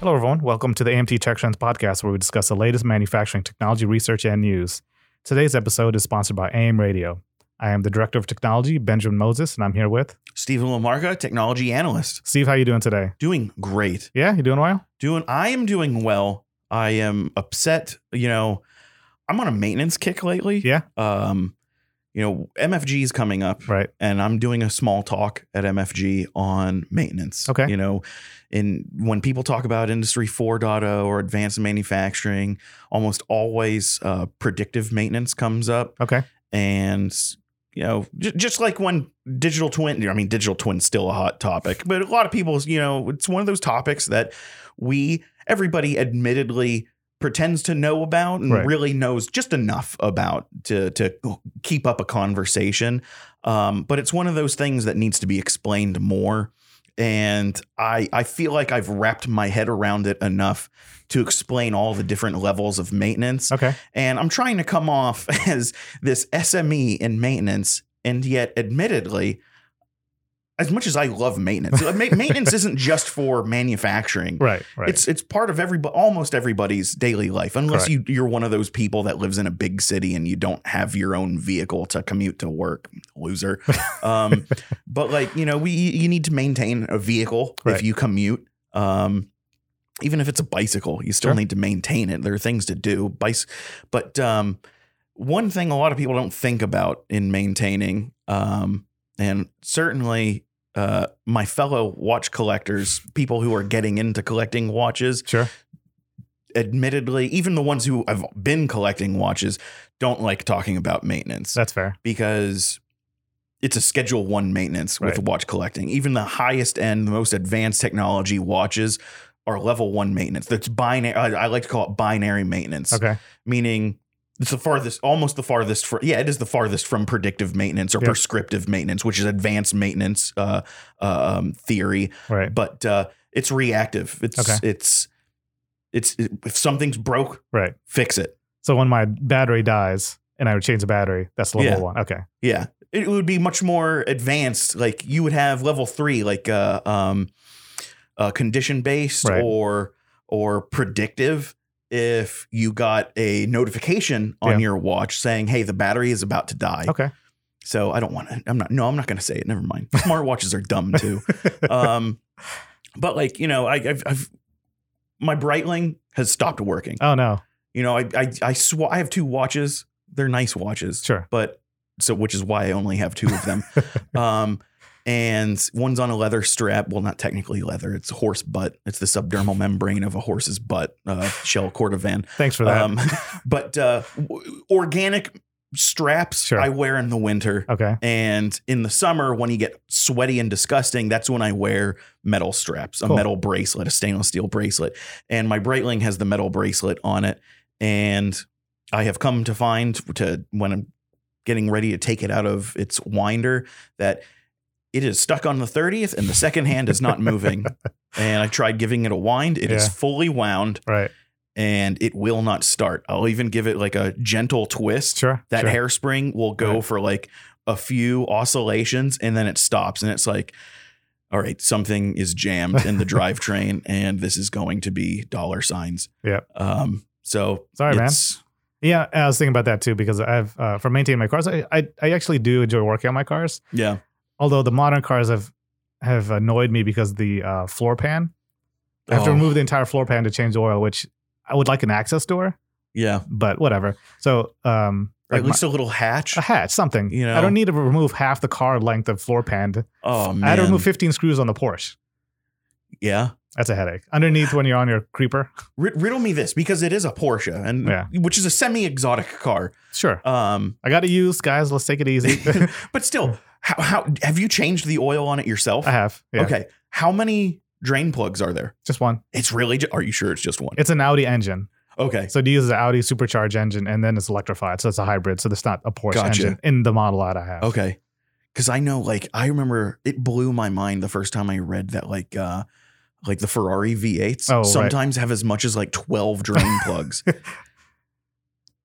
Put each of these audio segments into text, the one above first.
Hello, everyone. Welcome to the AMT Tech Trends podcast, where we discuss the latest manufacturing technology research and news. Today's episode is sponsored by AM Radio. I am the director of technology, Benjamin Moses, and I'm here with Stephen LaMarca, technology analyst. Steve. How you doing today? Doing great. Yeah, you doing well? Doing I am doing well. I am upset, you know, I'm on a maintenance kick lately. Yeah. Um, you know, MFG is coming up. Right. And I'm doing a small talk at MFG on maintenance. Okay. You know, in when people talk about industry 4.0 or advanced manufacturing, almost always uh, predictive maintenance comes up. Okay. and you know j- just like when digital twin i mean digital twin's still a hot topic but a lot of people you know it's one of those topics that we everybody admittedly pretends to know about and Right. really knows just enough about to to keep up a conversation um, but it's one of those things that needs to be explained more and i i feel like i've wrapped my head around it enough to explain all the different levels of maintenance Okay. and I'm trying to come off as this SME in maintenance, and yet, admittedly, as much as I love maintenance, maintenance isn't just for manufacturing. Right. Right. It's it's part of every almost everybody's daily life, unless you you're one of those people that lives in a big city and you don't have your own vehicle to commute to work, loser. Um, but like you know, we you need to maintain a vehicle Right. if you commute. Um, even if it's a bicycle, you still Sure. need to maintain it. There are things to do. Bice, but um, one thing a lot of people don't think about in maintaining, um, and certainly uh, my fellow watch collectors, people who are getting into collecting watches, sure. admittedly, even the ones who have been collecting watches, don't like talking about maintenance That's fair. because it's a schedule one maintenance with Right. watch collecting. Even the highest end, the most advanced technology watches are level one maintenance. That's binary. I, I like to call it binary maintenance, Okay. meaning it's the farthest, almost the farthest. For, yeah, it is the farthest from predictive maintenance or Yeah. prescriptive maintenance, which is advanced maintenance uh, uh, um, theory. Right. But uh, it's reactive. It's Okay. it's it's if something's broke, Right. fix it. So when my battery dies and I would change the battery, that's level Yeah. one. Okay. Yeah. It would be much more advanced. Like you would have level three, like uh, um, uh, condition based Right. or or predictive. If you got a notification on Yeah. your watch saying, "Hey, the battery is about to die," Okay. so I don't want to. I'm not. No, I'm not going to say it. Never mind. Smartwatches are dumb too. Um, but like you know, I, I've, I've my Breitling has stopped working. oh no. You know, I I I, sw- I have two watches. They're nice watches Sure. but so which is why I only have two of them. um, and one's on a leather strap. Well, not technically leather; it's horse butt. It's the subdermal membrane of a horse's butt. Uh, shell cordovan. Thanks for that. Um, but uh, w- organic straps Sure. I wear in the winter. okay. And in the summer, when you get sweaty and disgusting, that's when I wear metal straps, a Cool. metal bracelet, a stainless steel bracelet. And my Breitling has the metal bracelet on it. And I have come to find to when I'm getting ready to take it out of its winder that it is stuck on the 30th and the second hand is not moving. and I tried giving it a wind. It is Yeah. fully wound Right. and it will not start. I'll even give it like a gentle twist Sure. that sure. hairspring will go Right. for like a few oscillations and then it stops and it's like all right something is jammed in the drivetrain and this is going to be dollar signs Yep. um so Sorry, man. Yeah, I was thinking about that too because I've uh, for maintaining my cars, I, I I actually do enjoy working on my cars. yeah Although the modern cars have have annoyed me because the uh, floor pan. I have to Oh. remove the entire floor pan to change the oil, which I would like an access door, yeah but whatever. So um, like at least a little hatch a hatch, something. You know, I don't need to remove half the car length of floor pan. To, oh man I had to remove 15 screws on the Porsche. yeah That's a headache. Underneath when you're on your creeper. R- riddle me this because it is a porsche and Yeah. which is a semi-exotic car Sure. um I got to use, guys. Let's take it easy. but still how, how have you changed the oil on it yourself I have. Yeah. okay how many drain plugs are there Just one. It's really. Ju- are you sure it's just one? It's an Audi engine. Okay. So it uses an Audi supercharged engine and then it's electrified. So it's a hybrid. So it's not a Porsche Gotcha. engine in the model that I have. Okay. Because I know, like, I remember it blew my mind the first time I read that, like, uh, like the Ferrari V8s Oh, right. sometimes have as much as like 12 drain plugs.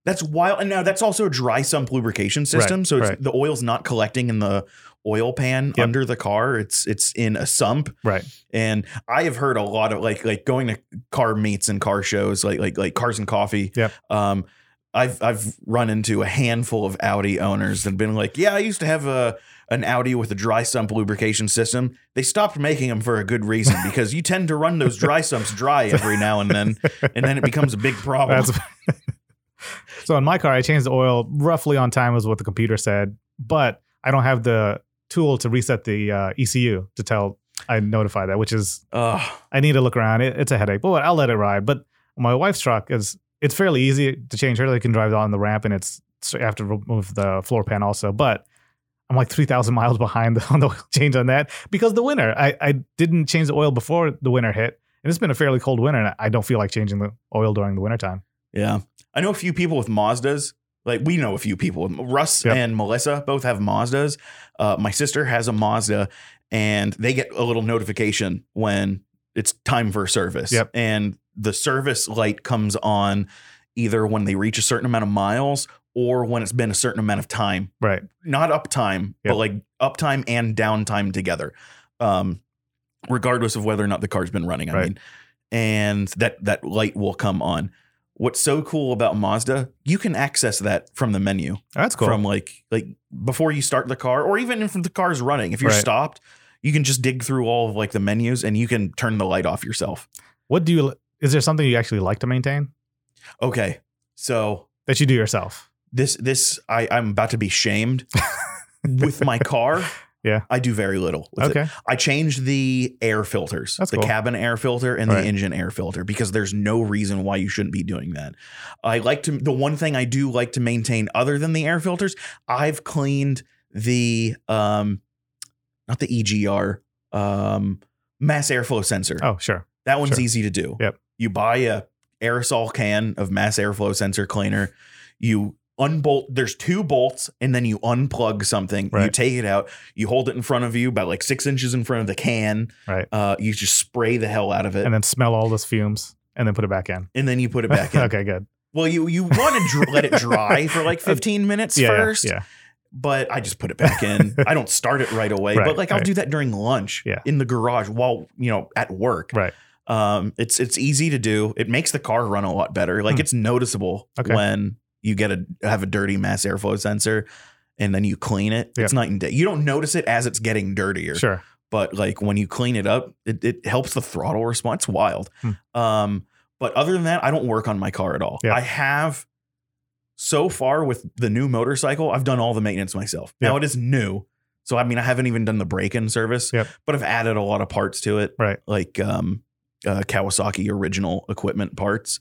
That's wild. And now that's also a dry sump lubrication system. Right, so it's, right. the oil's not collecting in the oil pan Yep. under the car. It's it's in a sump, Right. and I have heard a lot of like like going to car meets and car shows, like like like cars and coffee. Yep. Um, I've I've run into a handful of Audi owners and been like, yeah, I used to have a an Audi with a dry sump lubrication system. They stopped making them for a good reason because you tend to run those dry sumps dry every now and then, and then it becomes a big problem. That's so in my car, I changed the oil roughly on time, was what the computer said, but I don't have the tool to reset the uh, ECU to tell I notify that, which is Ugh. I need to look around. It, it's a headache, but I'll let it ride. But my wife's truck is it's fairly easy to change her. They can drive on the ramp, and it's you have to remove the floor pan also. But I'm like three thousand miles behind on the oil change on that because the winter. I I didn't change the oil before the winter hit, and it's been a fairly cold winter, and I don't feel like changing the oil during the wintertime. Yeah. I know a few people with Mazdas. Like we know a few people. Russ Yep. and Melissa both have Mazdas. Uh, my sister has a Mazda, and they get a little notification when it's time for service. Yep. And the service light comes on either when they reach a certain amount of miles or when it's been a certain amount of time. Right. Not uptime, Yep. but like uptime and downtime together. Um, regardless of whether or not the car's been running. I Right. mean, and that that light will come on. What's so cool about Mazda, you can access that from the menu That's cool. from like like before you start the car or even if the car's running. If you're Right. stopped, you can just dig through all of like the menus and you can turn the light off yourself. what do you? Is there something you actually like to maintain Okay. So that you do yourself? this this I, I'm about to be shamed with my car. Yeah. I do very little. with it. Okay. I changed the air filters, That's the cool. cabin air filter and Right. the engine air filter, because there's no reason why you shouldn't be doing that. I like to, the one thing I do like to maintain other than the air filters, I've cleaned the, um, not the EGR, um, mass airflow sensor. Oh, sure. that one's sure. easy to do. Yep. You buy a aerosol can of mass airflow sensor cleaner, you unbolt there's two bolts and then you unplug something you take it out you hold it in front of you about like six inches in front of the can Right. uh, you just spray the hell out of it, And then smell all those fumes and then put it back in. and then you put it back in. okay, good. Well, you you want to dr- let it dry for like 15 minutes Uh, Yeah, yeah, first, Yeah. but I just put it back in. I don't start it right away, Right, but like I'll right. do that during lunch, Yeah. in the garage while you know at work. Right. Um, it's it's easy to do. It makes the car run a lot better. Like Hmm. it's noticeable Okay. when you get a have a dirty mass airflow sensor. And then you clean it. It's night and day. You don't notice it as it's getting dirtier. Sure. but like when you clean it up, it, it helps the throttle response. It's wild. Hmm. Um, but other than that, I don't work on my car at all. Yeah. I have so far with the new motorcycle, I've done all the maintenance myself. Now it is new. So I mean, I haven't even done the break-in service, Yep. but I've added a lot of parts to it, Right. like um, uh, Kawasaki original equipment parts.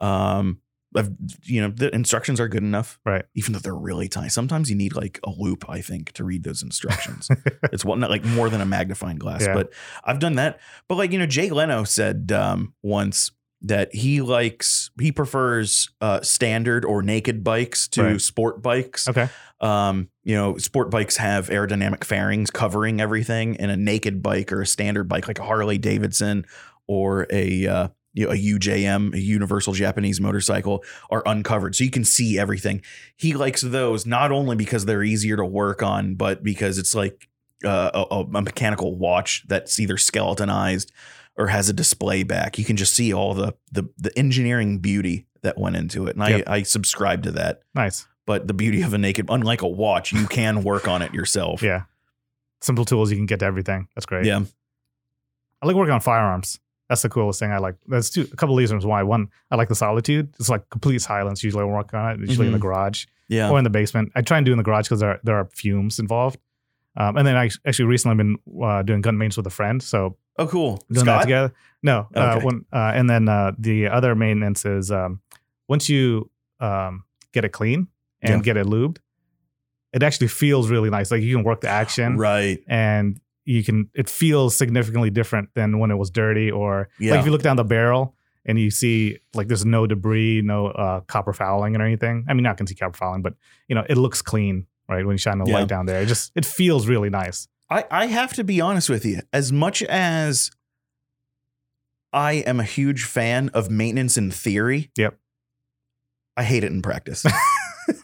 Um, I've you know the instructions are good enough, Right. Even though they're really tiny. Sometimes you need like a loupe, I think, to read those instructions. it's one like more than a magnifying glass, Yeah. but I've done that. But like you know, Jay Leno said um, once that he likes he prefers uh, standard or naked bikes to Right. sport bikes. Okay. Um, you know, sport bikes have aerodynamic fairings covering everything, and a naked bike or a standard bike like a Harley Davidson or a uh, you know, a UJM, a Universal Japanese Motorcycle, are uncovered, so you can see everything. He likes those not only because they're easier to work on, but because it's like uh, a, a mechanical watch that's either skeletonized or has a display back. You can just see all the the, the engineering beauty that went into it, and Yep. I I subscribe to that Nice. but the beauty of a naked, unlike a watch, you can work on it yourself. Yeah. Simple tools, you can get to everything. That's great. Yeah. I like working on firearms. That's the coolest thing I like. There's two, a couple of reasons why. One, I like the solitude. It's like complete silence. Usually I work on it, usually in the Mhm. garage Yeah. or in the basement. I try and do in the garage because there, there are fumes involved. Um, and then I actually recently been uh, doing gun maintenance with a friend. So Oh, cool. doing that together. No, uh, when, uh, and then uh, the other maintenance is um, once you um, get it clean and Yeah. get it lubed, it actually feels really nice. Like you can work the action Right. and you can. It feels significantly different than when it was dirty or Yeah. like if you look down the barrel and you see like there's no debris, no uh, copper fouling or anything. I mean, not can see copper fouling, but you know it looks clean, right? When you shine the Yeah. light down there, it just it feels really nice. I, I have to be honest with you. As much as I am a huge fan of maintenance in theory, Yep. I hate it in practice.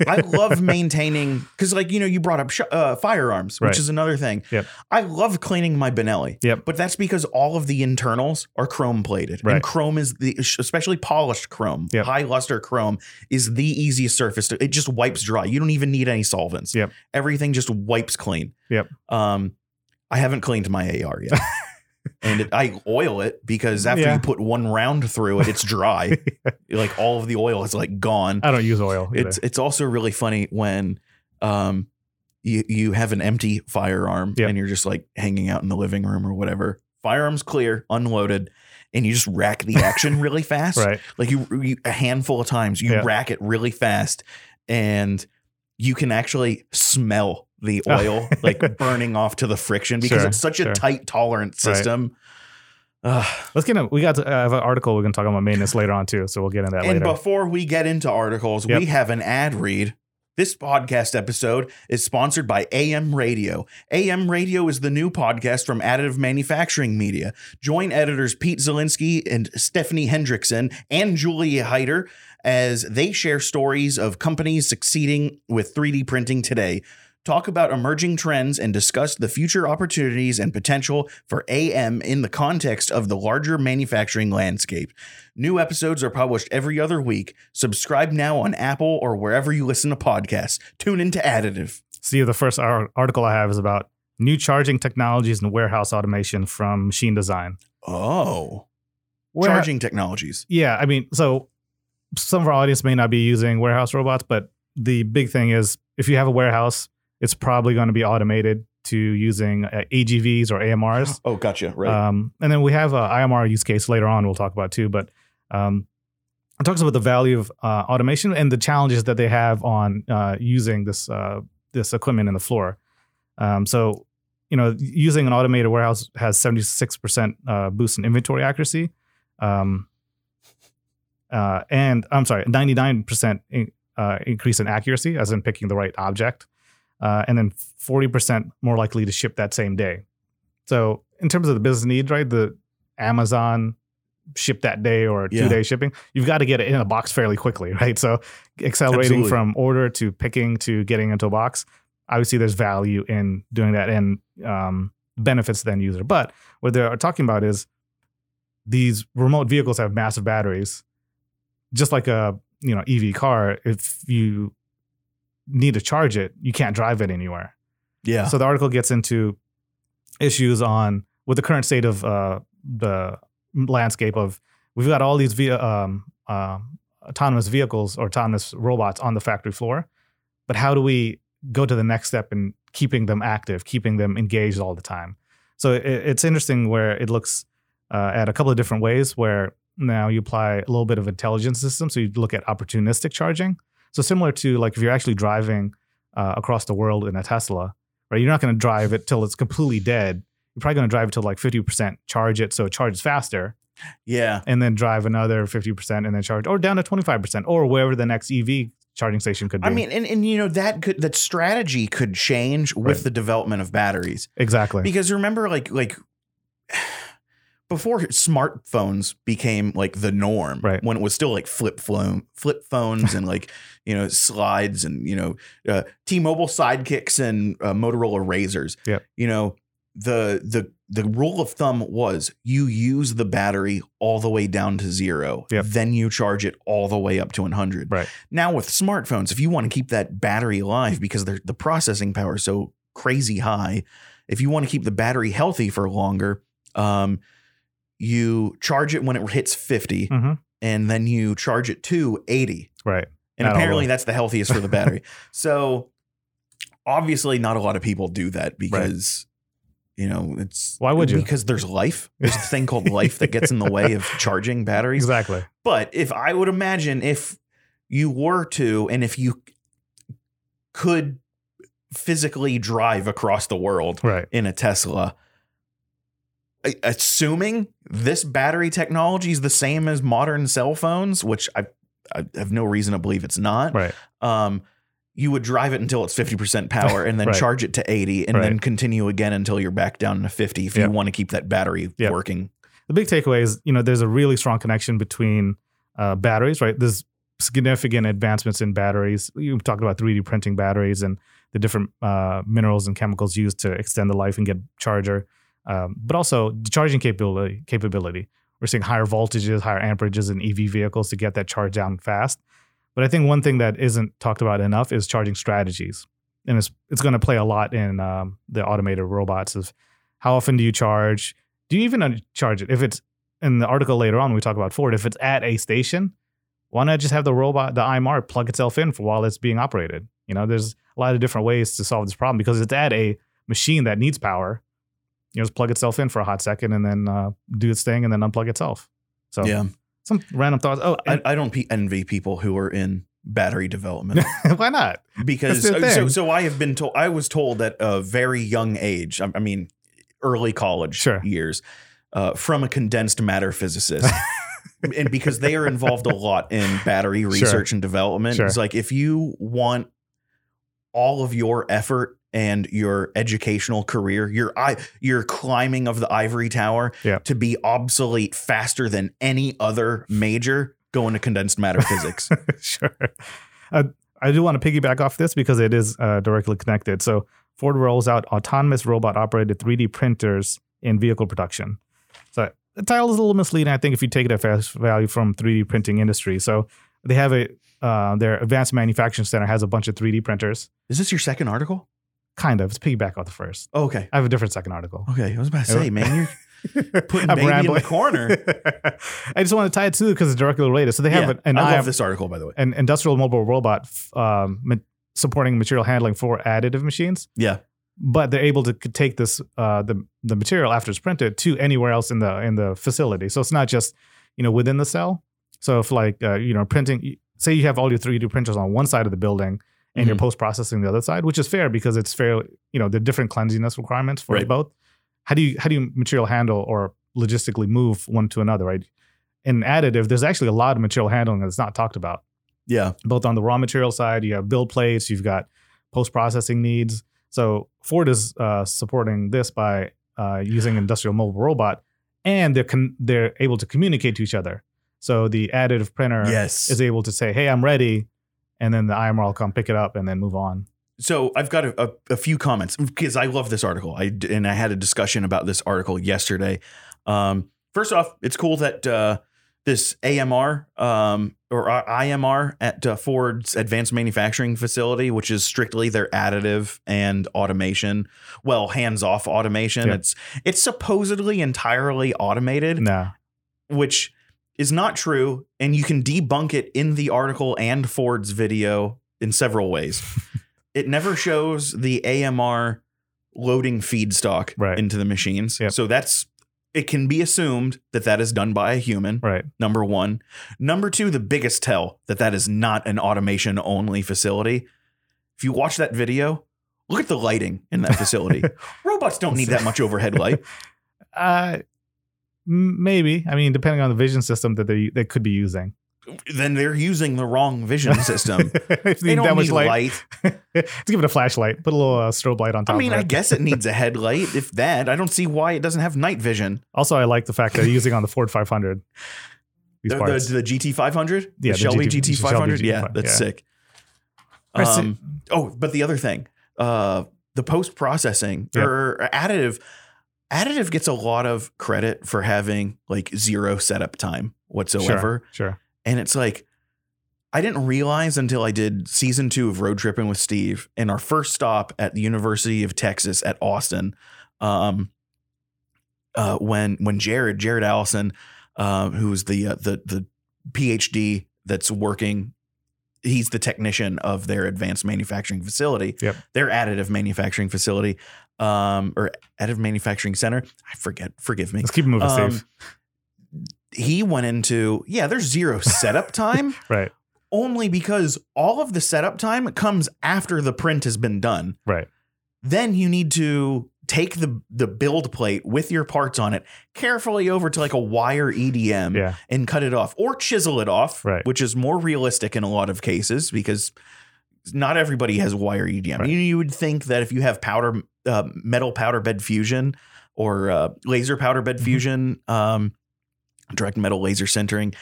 I love maintaining because, like you know, you brought up sh- uh, firearms, which Right. is another thing. Yep. I love cleaning my Benelli. Yep. But that's because all of the internals are chrome plated, right. and chrome is the especially polished chrome, Yep. high luster chrome is the easiest surface. To, it just wipes dry. You don't even need any solvents. Yep. Everything just wipes clean. Yep. Um, I haven't cleaned my AR yet. And it, I oil it because after Yeah. you put one round through it, it's dry. like all of the oil is like gone. I don't use oil. Either. It's it's also really funny when um you you have an empty firearm Yep. and you're just like hanging out in the living room or whatever. Firearms clear, unloaded, and you just rack the action really fast. right. Like you, you a handful of times you Yeah. rack it really fast and you can actually smell the oil like burning off to the friction because Sure, it's such a tight tolerance system. Ugh. Let's get in. We got to uh, have an article we can talk about maintenance later on too, so we'll get into that And later. before we get into articles, Yep. we have an ad read. This podcast episode is sponsored by AM Radio. AM Radio is the new podcast from Additive Manufacturing Media. Join editors Pete Zelinski and Stephanie Hendrixson and Julia Hider as they share stories of companies succeeding with 3D printing today. Talk about emerging trends and discuss the future opportunities and potential for AM in the context of the larger manufacturing landscape. New episodes are published every other week. Subscribe now on Apple or wherever you listen to podcasts. Tune into Additive. See, the first article I have is about new charging technologies and warehouse automation from Machine Design. Oh, Ware- charging technologies. Yeah, I mean, so some of our audience may not be using warehouse robots, but the big thing is if you have a warehouse, it's probably going to be automated to using uh, AGVs or AMRs. Oh, gotcha. Right. Um, and then we have a IMR use case later on we'll talk about too. But um, it talks about the value of uh, automation and the challenges that they have on uh, using this uh, this equipment in the floor. Um, so, you know, using an automated warehouse has 76% uh, boost in inventory accuracy. Um, uh, and I'm sorry, 99% in, uh, increase in accuracy, as in picking the right object. Uh, and then 40% more likely to ship that same day. So in terms of the business needs, right, the Amazon ship that day or Yeah. two day shipping, you've got to get it in a box fairly quickly, right? So accelerating Absolutely. from order to picking to getting into a box, obviously there's value in doing that and um, benefits to the end user. But what they're talking about is these remote vehicles have massive batteries, just like a you know EV car. If you need to charge it, you can't drive it anywhere. yeah. So the article gets into issues on with the current state of uh, the landscape of we've got all these via, um, um autonomous vehicles or autonomous robots on the factory floor, but how do we go to the next step in keeping them active, keeping them engaged all the time? So it, it's interesting where it looks uh, at a couple of different ways where now you apply a little bit of intelligence system. So you look at opportunistic charging. So similar to like if you're actually driving uh, across the world in a Tesla, right? You're not going to drive it till it's completely dead. You're probably going to drive it till like 50% charge it so it charges faster yeah. and then drive another 50% and then charge or down to 25% or wherever the next EV charging station could be. I mean, and, and you know that could that strategy could change with Right. the development of batteries. exactly. Because remember, like like before smartphones became like the norm, Right. When it was still like flip phone, flip phones, and like you know slides, and you know uh, T-Mobile sidekicks and uh, Motorola RAZRs. Yep. You know the the the rule of thumb was you use the battery all the way down to zero, Yep. then you charge it all the way up to 100. Right. Now with smartphones, if you want to keep that battery alive because the processing power is so crazy high, if you want to keep the battery healthy for longer, um, you charge it when it hits 50 hmm and then you charge it to 80. Right. And Not apparently that's the healthiest for the battery. so obviously not a lot of people do that because you know, it's Why would you? Because there's life. There's a thing called life that gets in the way of charging batteries. Exactly. But if I would imagine if you were to, and if you could physically drive across the world Right. in a Tesla, assuming this battery technology is the same as modern cell phones, which I, I have no reason to believe it's not. Right. Um, you would drive it until it's 50% power and then Right. charge it to 80 and then continue again until you're back down to 50 if Yep. you want to keep that battery Yep. working. The big takeaway is, you know, there's a really strong connection between uh, batteries, right? There's significant advancements in batteries. You talked about 3D printing batteries and the different uh, minerals and chemicals used to extend the life and get charger, um, but also the charging capability. Capability. We're seeing higher voltages, higher amperages in EV vehicles to get that charge down fast. But I think one thing that isn't talked about enough is charging strategies, and it's it's going to play a lot in um, the automated robots. Of how often do you charge? Do you even charge it? If it's in the article later on, we talk about Ford. If it's at a station, why not just have the robot, the IMR, plug itself in for while it's being operated? You know, there's a lot of different ways to solve this problem because it's at a machine that needs power. You know, just plug itself in for a hot second and then uh, do its thing and then unplug itself. So Yeah. some random thoughts. Oh, I, I don't envy people who are in battery development why not? because so so I have been told I was told at a very young age. I, I mean, early college Sure. years uh, from a condensed matter physicist. and because they are involved a lot in battery research and development, Sure. it's like if you want all of your effort and your educational career, your i your climbing of the ivory tower Yeah. to be obsolete faster than any other major, go into condensed matter physics. sure. Uh, I do want to piggyback off this because it is uh, directly connected. So Ford rolls out autonomous robot operated 3D printers in vehicle production. So the title is a little misleading, I think, if you take it at face value from 3D printing industry. So they have a uh, their advanced manufacturing center has a bunch of 3D printers. Is this your second article? Kind of. It's piggyback off the first. Oh, okay. I have a different second article. Okay. I was about to say, man, you're putting I'm baby in the corner. I just want to tie it to because it's directly related. So they have Yeah, an, an I love this article, by the way. an industrial mobile robot um, ma- supporting material handling for additive machines. Yeah. But they're able to take this uh, the the material after it's printed to anywhere else in the in the facility. So it's not just you know within the cell. So if like uh, you know printing, say you have all your 3D printers on one side of the building and you're Mhm. post processing the other side, which is fair because it's fair. You know the different cleanliness requirements for Right. both. How do you how do you material handle or logistically move one to another? Right. In additive, there's actually a lot of material handling that's not talked about Yeah. both on the raw material side, you have build plates, you've got post processing needs. So Ford is uh, supporting this by uh, using industrial mobile robot, and they're con- they're able to communicate to each other. So the additive printer Yes. is able to say, "Hey, I'm ready," and then the IMR will come pick it up and then move on. So I've got a, a, a few comments because I love this article. I and I had a discussion about this article yesterday. Um, first off, it's cool that uh, this AMR um, or IMR at uh, Ford's Advanced Manufacturing Facility, which is strictly their additive and automation, well, hands-off automation. Yeah. It's it's supposedly entirely automated, Nah, which is not true, and you can debunk it in the article and Ford's video in several ways. it never shows the AMR loading feedstock Right. into the machines. Yep. So that's it can be assumed that that is done by a human. right. Number 1. Number 2, the biggest tell that that is not an automation only facility. If you watch that video, look at the lighting in that facility. Robots don't need that much overhead light. Uh, maybe. I mean, depending on the vision system that they they could be using. then they're using the wrong vision system. if they need don't that need light, light. Let's give it a flashlight. Put a little uh, strobe light on top. I mean, of I guess it needs a headlight. If that, I don't see why it doesn't have night vision. Also, I like the fact that they're using on the Ford 500. These The, parts. the, the GT500, Yeah, the the Shelby GT GT500. Yeah, that's yeah. sick. Um, oh, but the other thing, uh, the post processing Yeah. or additive, additive gets a lot of credit for having like zero setup time whatsoever. Sure. sure. And it's like, I didn't realize until I did season two of Road Tripping with Steve and our first stop at the University of Texas at Austin. Um, uh, when when Jared Jared Allison, uh, who's the uh, the the PhD that's working, he's the technician of their advanced manufacturing facility. Yep. Their additive manufacturing facility, um, or additive manufacturing center. I forget. Forgive me Let's keep moving, Um, Steve. he went into yeah there's zero setup time Right. only because all of the setup time comes after the print has been done Right. then you need to take the the build plate with your parts on it carefully over to like a wire EDM Yeah. and cut it off or chisel it off Right. which is more realistic in a lot of cases because not everybody has wire EDM Right. you, you would think that if you have powder uh, metal powder bed fusion or uh, laser powder bed Mhm. fusion um, direct metal laser sintering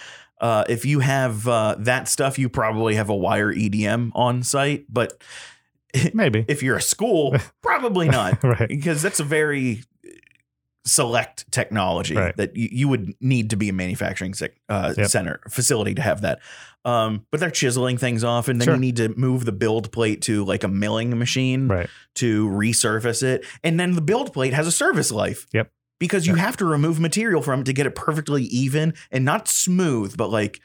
Uh, if you have uh, that stuff, you probably have a wire EDM on site. But Maybe. if you're a school, probably not, right. because that's a very select technology Right. that you, you would need to be a manufacturing sec- uh, Yep. center facility to have that. Um, but they're chiseling things off, and then Sure. you need to move the build plate to like a milling machine Right. to resurface it. And then the build plate has a service life. Yep. Because you have to remove material from it to get it perfectly even and not smooth, but like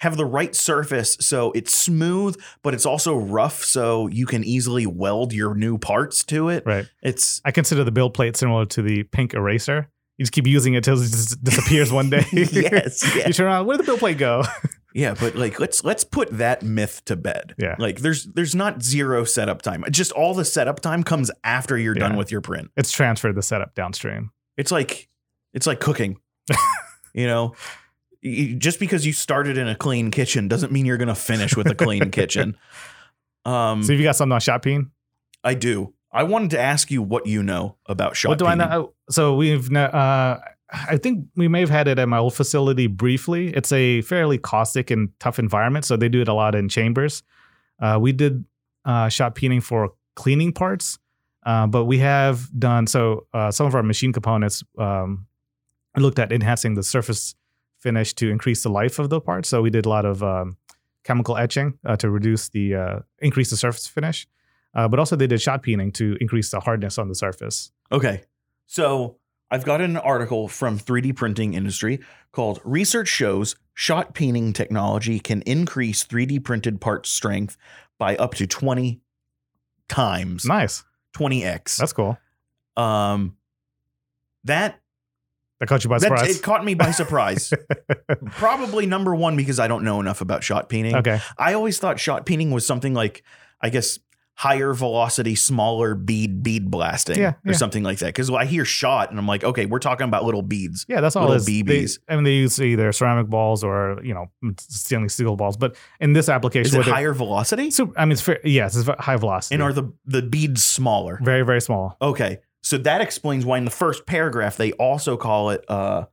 have the right surface so it's smooth, but it's also rough so you can easily weld your new parts to it. Right. It's I consider the build plate similar to the pink eraser. You just keep using it till it just disappears one day. yes, You turn around, where did the build plate go? Yeah, but like let's let's put that myth to bed. Yeah. Like there's there's not zero setup time. Just all the setup time comes after you're done with your print. It's transferred the setup downstream. It's like it's like cooking. you know, just because you started in a clean kitchen doesn't mean you're going to finish with a clean kitchen. Um, So if you got something on shot peen, I do. I wanted to ask you what you know about shot. what do I peening. know? So we've, uh, I think we may have had it at my old facility briefly. It's a fairly caustic and tough environment, so they do it a lot in chambers. Uh, we did uh, shot peening for cleaning parts, uh, but we have done so. Uh, some of our machine components um, looked at enhancing the surface finish to increase the life of the part. So we did a lot of um, chemical etching uh, to reduce the uh, increase the surface finish. Uh, but also they did shot peening to increase the hardness on the surface. Okay. So I've got an article from 3D printing industry called Research Shows Shot Peening Technology Can Increase 3D Printed Part Strength by Up to 20 times. Nice. 20x. That's cool. um that, That caught you by that it caught me by surprise. Probably number one because I don't know enough about shot peening. okay. I always thought shot peening was something like, I guess, higher velocity, smaller bead bead blasting Yeah, or yeah. something like that. Because I hear shot and I'm like, okay, we're talking about little beads. Yeah, that's all Little it is. They- BBs. I mean, they use either ceramic balls or you know stainless steel balls. But in this application, Is it higher velocity? So, I mean, it's fair, yes, it's high velocity. And are the the beads smaller? very very small. Okay, so that explains why in the first paragraph they also call it uh,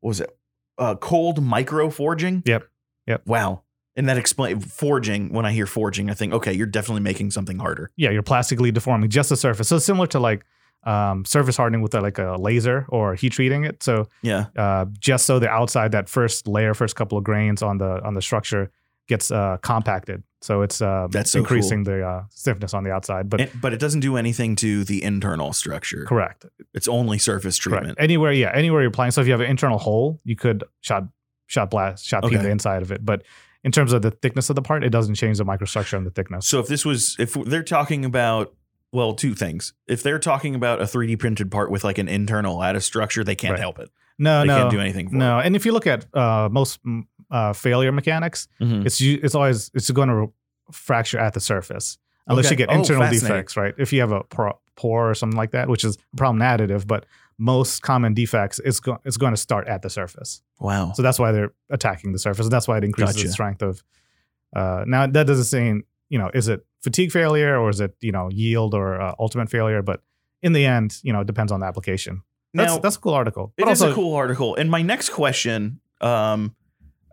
what was it? Uh, cold micro forging. Yep. Yep. Wow. And that explain forging. When I hear forging, I think okay, you're definitely making something harder. Yeah, you're plastically deforming just the surface. So similar to like um, surface hardening with a, like a laser or heat treating it. So Yeah. uh, just so the outside that first layer, first couple of grains on the on the structure gets uh, compacted. So it's uh, That's so increasing the uh, stiffness on the outside. But And- but it doesn't do anything to the internal structure. correct, It's only surface treatment. correct. Anywhere, yeah, anywhere you're applying. So if you have an internal hole, you could shot shot blast shot Okay. the inside of it. But in terms of the thickness of the part, it doesn't change the microstructure and the thickness. So if this was if they're talking about well, two things. If they're talking about a 3D printed part with like an internal lattice structure, they can't Right. help it. no, They no, can't do anything for no. And if you look at uh, most uh, failure mechanics. Mhm. it's it's always it's going to fracture at the surface unless Okay. you get Oh, internal defects, right? If you have a pore or something like that, which is a problem additive, but most common defects is go- it's going to start at the surface. Wow. So that's why they're attacking the surface. That's why it increases Gotcha. the strength of. Uh, now that doesn't say you know is it fatigue failure or is it you know yield or uh, ultimate failure, but in the end, you know, it depends on the application. That's Now, that's a cool article. It is also, a cool article. And my next question, um,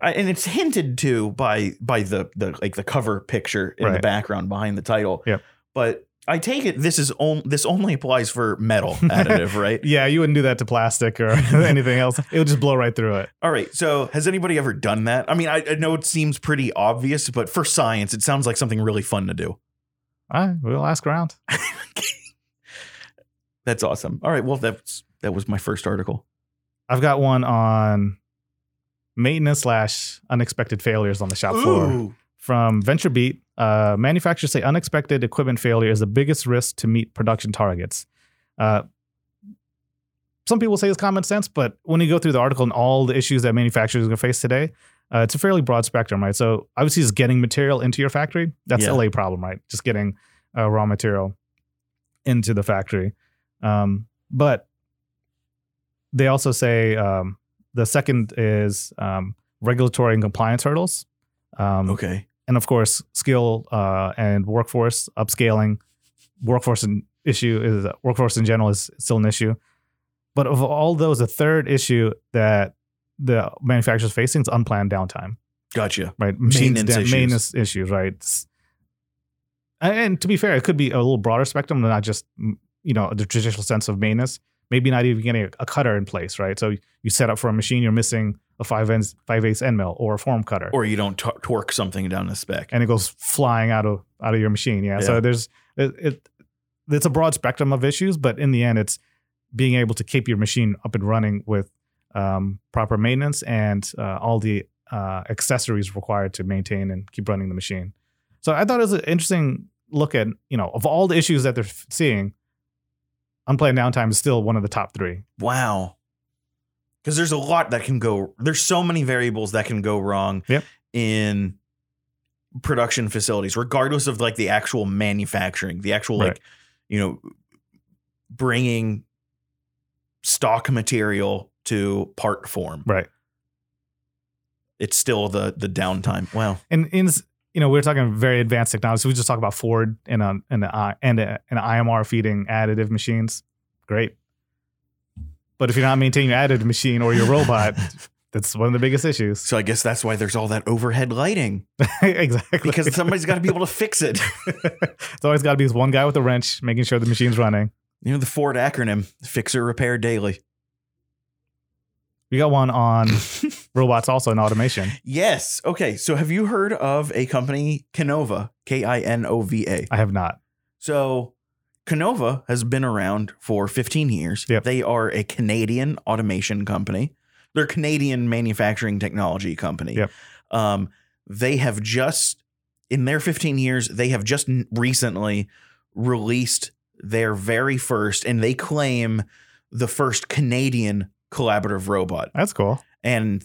and it's hinted to by by the the like the cover picture in the background behind the title. Yep. But I take it this is on, this only applies for metal additive, right? Yeah, you wouldn't do that to plastic or anything else. It would just blow right through it. All right. So has anybody ever done that? I mean, I, I know it seems pretty obvious, but for science, it sounds like something really fun to do. All right, we'll ask around. That's awesome. All right. Well, that's that was my first article. I've got one on maintenance slash unexpected failures on the shop floor from VentureBeat. Uh, manufacturers say unexpected equipment failure is the biggest risk to meet production targets. Uh, some people say it's common sense, but when you go through the article and all the issues that manufacturers are going to face today, uh, it's a fairly broad spectrum, right? So obviously, just getting material into your factory that's Yeah. the LA problem, right? Just getting uh, raw material into the factory. Um, but they also say um, the second is um, regulatory and compliance hurdles. Um, Okay. and of course skill uh, and workforce upscaling workforce an issue is workforce in general is still an issue but of all those the third issue that the manufacturer's facing is unplanned downtime, Gotcha. right? Maintenance down- issues. maintenance issues, right? It's- and, and to be fair, it could be a little broader spectrum, than not just mm, you know the traditional sense of maintenance. Maybe not even getting a, cutter in place, right? So you set up for a machine, you're missing a five ends, five eighths end mill or a form cutter, Or you don't tor- torque something down the spec. and it goes flying out of out of your machine. Yeah. Yeah. So there's it, it. It's a broad spectrum of issues, but in the end, it's being able to keep your machine up and running with um, proper maintenance and uh, all the uh, accessories required to maintain and keep running the machine. So I thought it was an interesting look at you know of all the issues that they're f- seeing, unplanned downtime is still one of the top three. Wow. Because there's a lot that can go. There's so many variables that can go wrong Yep. in production facilities, regardless of like the actual manufacturing, the actual Right. like, you know, bringing stock material to part form. Right. It's still the the downtime. Wow. And in you know, we are talking very advanced technology. So we just talk about Ford and a and uh, a, uh, I- and a, and IMR feeding additive machines. Great. But if you're not maintaining your additive machine or your robot, that's one of the biggest issues. So I guess that's why there's all that overhead lighting exactly. because somebody's got to be able to fix it. it's always got to be this one guy with a wrench making sure the machine's running. You know the Ford acronym: Fixer Repair Daily. We got one on robots also in automation. Yes. Okay. So have you heard of a company, Kinova? K I N O V A. I have not. So Kinova has been around for 15 years. Yep. They are a Canadian automation company. They're a Canadian manufacturing technology company. Yep. Um, they have just in their 15 years, they have just recently released their very first, and they claim the first Canadian collaborative robot That's cool. and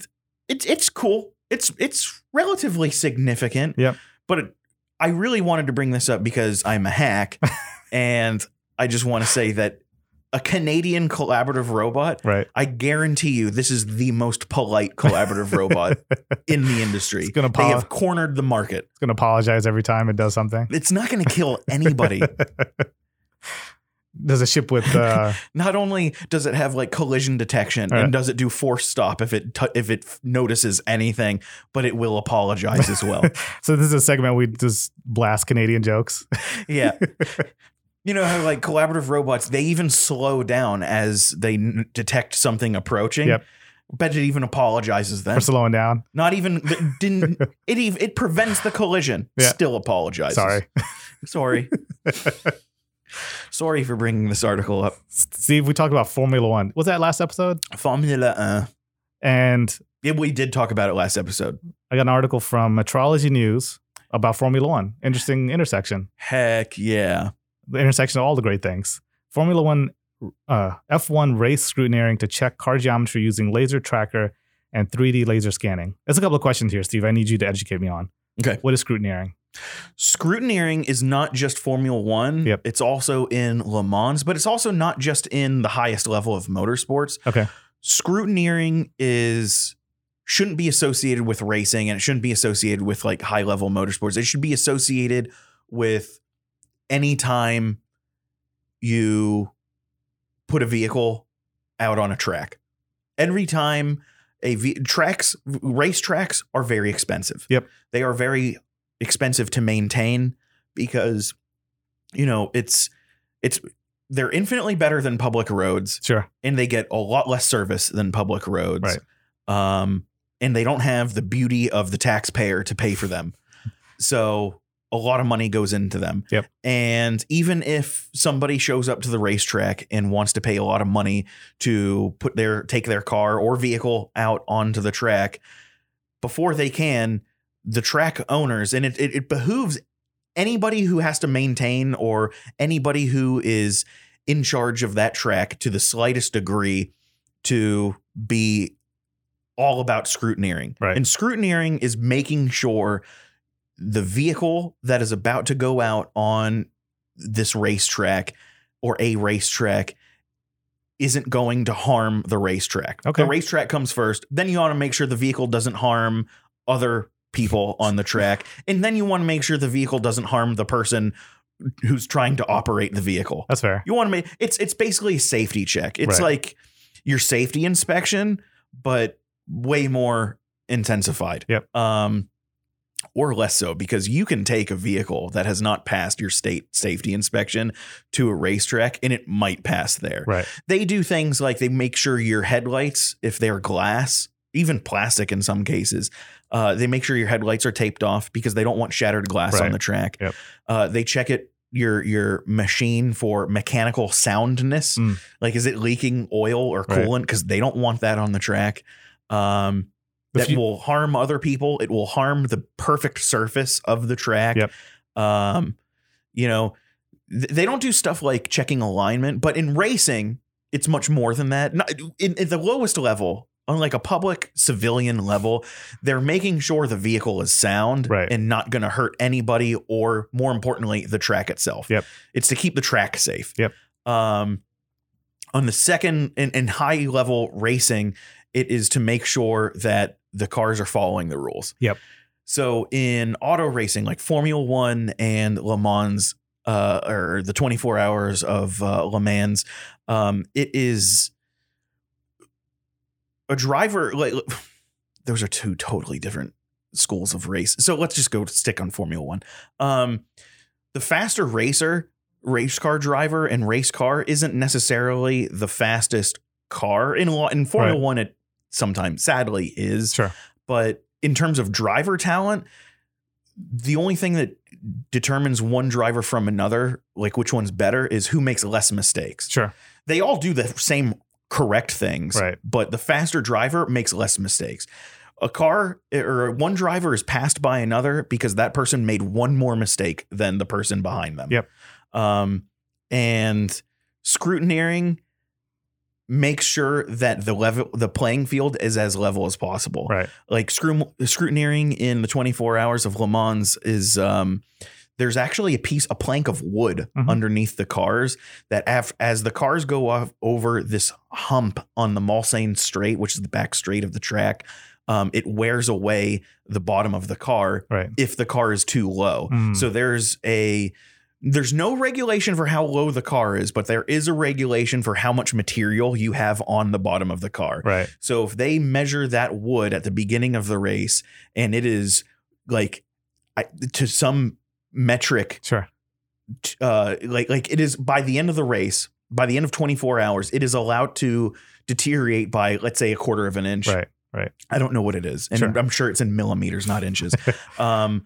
it's it's cool. It's it's relatively significant. Yep. But it, I really wanted to bring this up because I'm a hack, and I just want to say that a Canadian collaborative robot. Right. I guarantee you, this is the most polite collaborative robot in the industry. It's gonna they have cornered the market. It's gonna apologize every time it does something. It's not going to kill anybody. Does it ship with uh not only does it have like collision detection Right. and does it do force stop if it t- if it f- notices anything, but it will apologize as well. so this is a segment we just blast Canadian jokes. Yeah. You know how like collaborative robots, they even slow down as they n- detect something approaching. Yep. Bet it even apologizes then. for slowing down. Not even it didn't it even it prevents the collision. Yeah. Still apologizes. Sorry. Sorry. Sorry for bringing this article up. Steve, we talked about Formula One. Was that last episode? Formula uh. And Yeah, we did talk about it last episode. I got an article from Metrology News about Formula One. Interesting intersection. Heck yeah. The intersection of all the great things. Formula One, uh, F1 race scrutineering to check car geometry using laser tracker and 3D laser scanning. There's a couple of questions here, Steve. I need you to educate me on. Okay. What is scrutineering? Scrutineering is not just Formula One. Yep. It's also in Le Mans, but it's also not just in the highest level of motorsports. Okay. Scrutineering is shouldn't be associated with racing and it shouldn't be associated with like high level motorsports. It should be associated with any time you put a vehicle out on a track. Every time a tracks race tracks are very expensive. Yep. They are very expensive to maintain because you know, it's it's they're infinitely better than public roads Sure. and they get a lot less service than public roads. Right. Um, and they don't have the beauty of the taxpayer to pay for them. So a lot of money goes into them. Yep. And even if somebody shows up to the racetrack and wants to pay a lot of money to put their take their car or vehicle out onto the track, before they can, the track owners and it, it, it behooves anybody who has to maintain or anybody who is in charge of that track to the slightest degree to be all about scrutineering. Right. And scrutineering is making sure the vehicle that is about to go out on this racetrack or a racetrack isn't going to harm the racetrack. Okay. The racetrack comes first. Then you want to make sure the vehicle doesn't harm other people on the track. And then you want to make sure the vehicle doesn't harm the person who's trying to operate the vehicle. That's fair. You want to make it's it's basically a safety check. It's Right. like your safety inspection, but way more intensified. Yep. Um, or less so because you can take a vehicle that has not passed your state safety inspection to a racetrack and it might pass there. Right. They do things like they make sure your headlights, if they're glass, even plastic in some cases, uh, they make sure your headlights are taped off because they don't want shattered glass on the track. Yep. Uh, they check it your your machine for mechanical soundness, Mm. like is it leaking oil or coolant? Because they don't want that on the track. Um, that will harm other people. It will harm the perfect surface of the track. Yep. Um, you know, th- they don't do stuff like checking alignment, but in racing, it's much more than that. Not, in, at the lowest level, on like a public civilian level, they're making sure the vehicle is sound Right. and not going to hurt anybody, or more importantly, the track itself. Yep. It's to keep the track safe. Yep. Um, on the second in, in high level racing, it is to make sure that the cars are following the rules. Yep. So in auto racing, like Formula One and Le Mans, uh, or the 24 hours of uh, Le Mans, um, it is a driver. Like those are two totally different schools of race. So let's just go stick on Formula One. Um, the faster racer, race car driver, and race car isn't necessarily the fastest car in law in Formula Right. One. It sometimes sadly is, Sure. but in terms of driver talent, the only thing that determines one driver from another, like which one's better, is who makes less mistakes. Sure. They all do the same correct things, Right. but the faster driver makes less mistakes. A car or one driver is passed by another because that person made one more mistake than the person behind them. Yep. Um, and scrutineering makes sure that the level, the playing field is as level as possible Right. like scru- scrutineering in the 24 hours of Le Mans is um there's actually a piece a plank of wood Mhm. underneath the cars that af- as the cars go off over this hump on the Mulsanne straight which is the back straight of the track um, it wears away the bottom of the car Right. if the car is too low Mm. so there's a there's no regulation for how low the car is but there is a regulation for how much material you have on the bottom of the car Right. so if they measure that wood at the beginning of the race and it is like I, to some metric, Sure. uh, like like it is by the end of the race, by the end of 24 hours, it is allowed to deteriorate by let's say a quarter of an inch. Right. Right. I don't know what it is, and Sure. I'm sure it's in millimeters, not inches. um,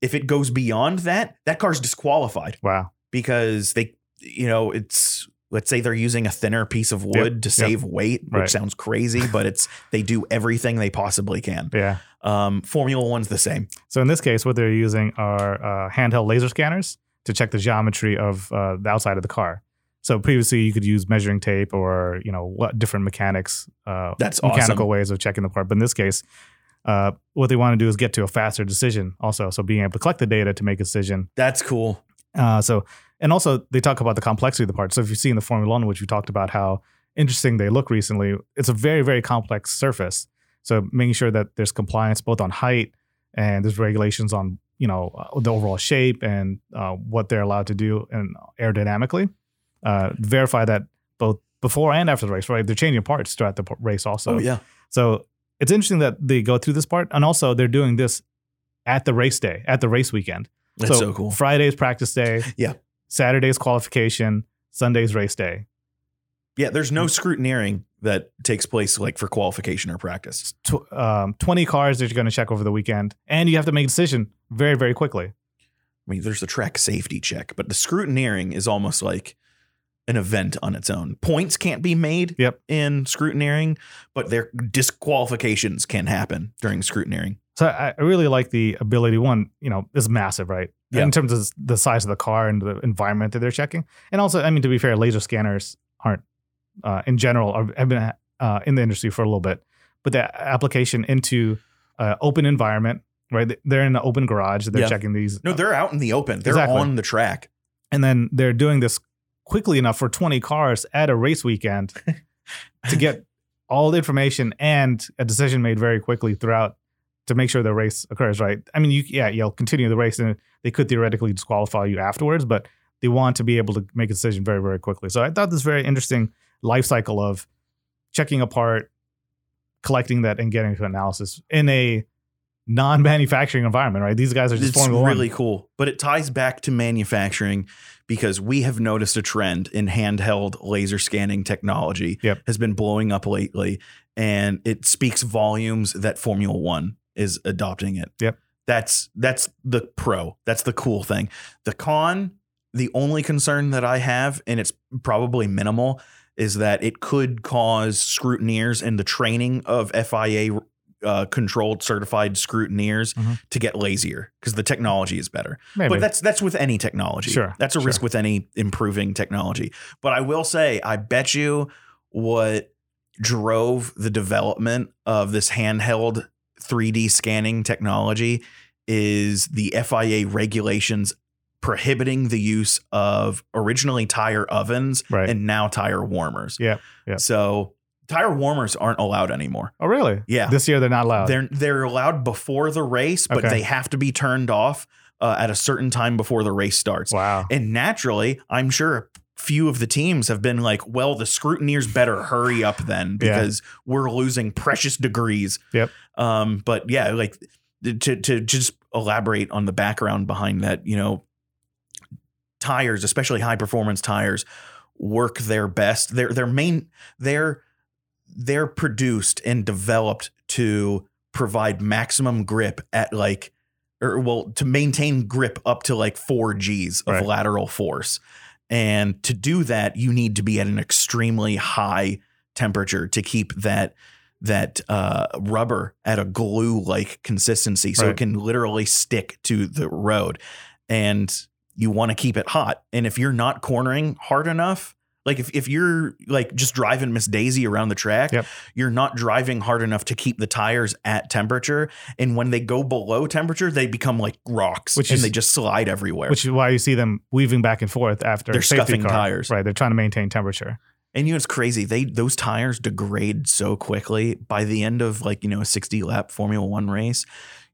if it goes beyond that, that car's disqualified Wow. because they, you know, it's let's say they're using a thinner piece of wood to yep. save weight, which Right. sounds crazy, but it's they do everything they possibly can. Yeah. Um, Formula One's the same. So in this case, what they're using are uh, handheld laser scanners to check the geometry of uh, the outside of the car. So previously, you could use measuring tape or you know what different mechanics, uh, That's mechanical awesome. ways of checking the part. But in this case, uh, what they want to do is get to a faster decision. Also, so being able to collect the data to make a decision. That's cool. Uh, so and also they talk about the complexity of the part. So if you see in the Formula One, which we talked about how interesting they look recently, it's a very very complex surface. So making sure that there's compliance both on height and there's regulations on you know uh, the overall shape and uh, what they're allowed to do and aerodynamically. Uh, verify that both before and after the race, right? They're changing parts throughout the race also. oh yeah. So it's interesting that they go through this part, and also they're doing this at the race day, at the race weekend. That's so, cool. Friday's practice day. Yeah. Saturday's qualification. Sunday's race day. Yeah, there's no scrutineering that takes place like for qualification or practice. Tw- um, 20 cars that you're going to check over the weekend, and you have to make a decision very, very quickly. I mean, there's the track safety check, but the scrutineering is almost like an event on its own. Points can't be made Yep. in scrutineering, but their disqualifications can happen during scrutineering. So I, I really like the ability. One, you know, is massive, right? Yeah. In terms of the size of the car and the environment that they're checking, and also, I mean, to be fair, laser scanners aren't, uh, in general, are, have been uh, in the industry for a little bit, but the application into uh, open environment, right? They're in an open garage. They're Yeah. checking these. No, they're out in the open. They're Exactly. on the track. and then they're doing this quickly enough for 20 cars at a race weekend to get all the information and a decision made very quickly throughout to make sure the race occurs right i mean you yeah you'll continue the race and they could theoretically disqualify you afterwards but they want to be able to make a decision very very quickly so i thought this very interesting life cycle of checking apart collecting that and getting to analysis in a non-manufacturing environment, right? These guys are just it's Formula really One. cool but it ties back to manufacturing because we have noticed a trend in handheld laser scanning technology Yep. has been blowing up lately and it speaks volumes that formula one is adopting it Yep. that's that's the pro that's the cool thing the con the only concern that i have and it's probably minimal is that it could cause scrutineers and the training of fia uh, controlled certified scrutineers Mhm. to get lazier because the technology is better. Maybe. But that's that's with any technology. Sure, That's a sure. risk with any improving technology. But I will say, I bet you what drove the development of this handheld 3D scanning technology is the FIA regulations prohibiting the use of originally tire ovens Right. and now tire warmers. Yep, yep. So tire warmers aren't allowed anymore. oh, really? Yeah. This year they're not allowed. They're they're allowed before the race, but Okay. they have to be turned off uh, at a certain time before the race starts. wow. And naturally, I'm sure few of the teams have been like, "Well, the scrutineers better hurry up then Yeah. because we're losing precious degrees." Yep. Um, but yeah, like to to just elaborate on the background behind that, you know, tires, especially high performance tires, work their best. They're they're main they're they're produced and developed to provide maximum grip at like or well to maintain grip up to like 4 Gs of Right. lateral force. And to do that, you need to be at an extremely high temperature to keep that that uh, rubber at a glue like consistency so Right. it can literally stick to the road. And you want to keep it hot. And if you're not cornering hard enough, like if, if you're like just driving Miss Daisy around the track, Yep. you're not driving hard enough to keep the tires at temperature. And when they go below temperature, they become like rocks Which and is- they just slide everywhere. Which is why you see them weaving back and forth after They're safety scuffing car. tires. Right. They're trying to maintain temperature. And you know it's crazy. They those tires degrade so quickly. By the end of like you know a sixty lap Formula One race,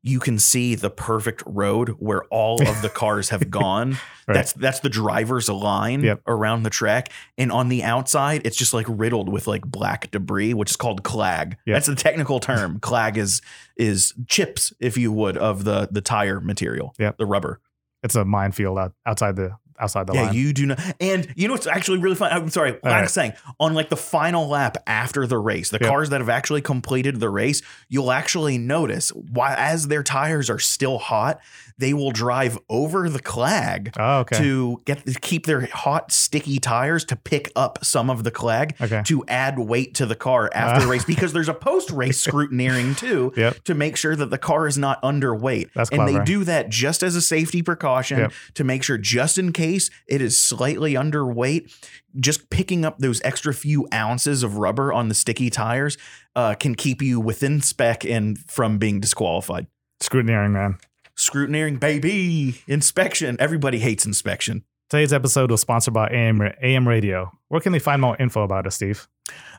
you can see the perfect road where all of the cars have gone. Right. That's that's the driver's line Yep. around the track, and on the outside, it's just like riddled with like black debris, which is called clag. Yep. That's the technical term. clag is is chips, if you would, of the the tire material. Yep. the rubber. It's a minefield out, outside the outside the line. yeah, line. you do not. And you know what's actually really fun? I'm sorry, last right. saying On like the final lap after the race, the Yep. cars that have actually completed the race, you'll actually notice why as their tires are still hot, they will drive over the clag oh, okay. to get to keep their hot, sticky tires to pick up some of the clag okay. to add weight to the car after the Ah. race because there's a post race scrutineering too Yep. to make sure that the car is not underweight. That's and they do that just as a safety precaution Yep. to make sure just in case it is slightly underweight, just picking up those extra few ounces of rubber on the sticky tires uh, can keep you within spec and from being disqualified. Scrutineering, man. Scrutineering, baby, inspection. Everybody hates inspection. Today's episode was sponsored by AM, AM Radio. Where can they find more info about us, Steve?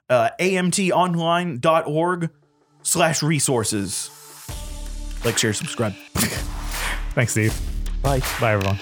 Uh, amtonline.org slash resources. Like, share, subscribe. Thanks, Steve. Bye. Bye, everyone.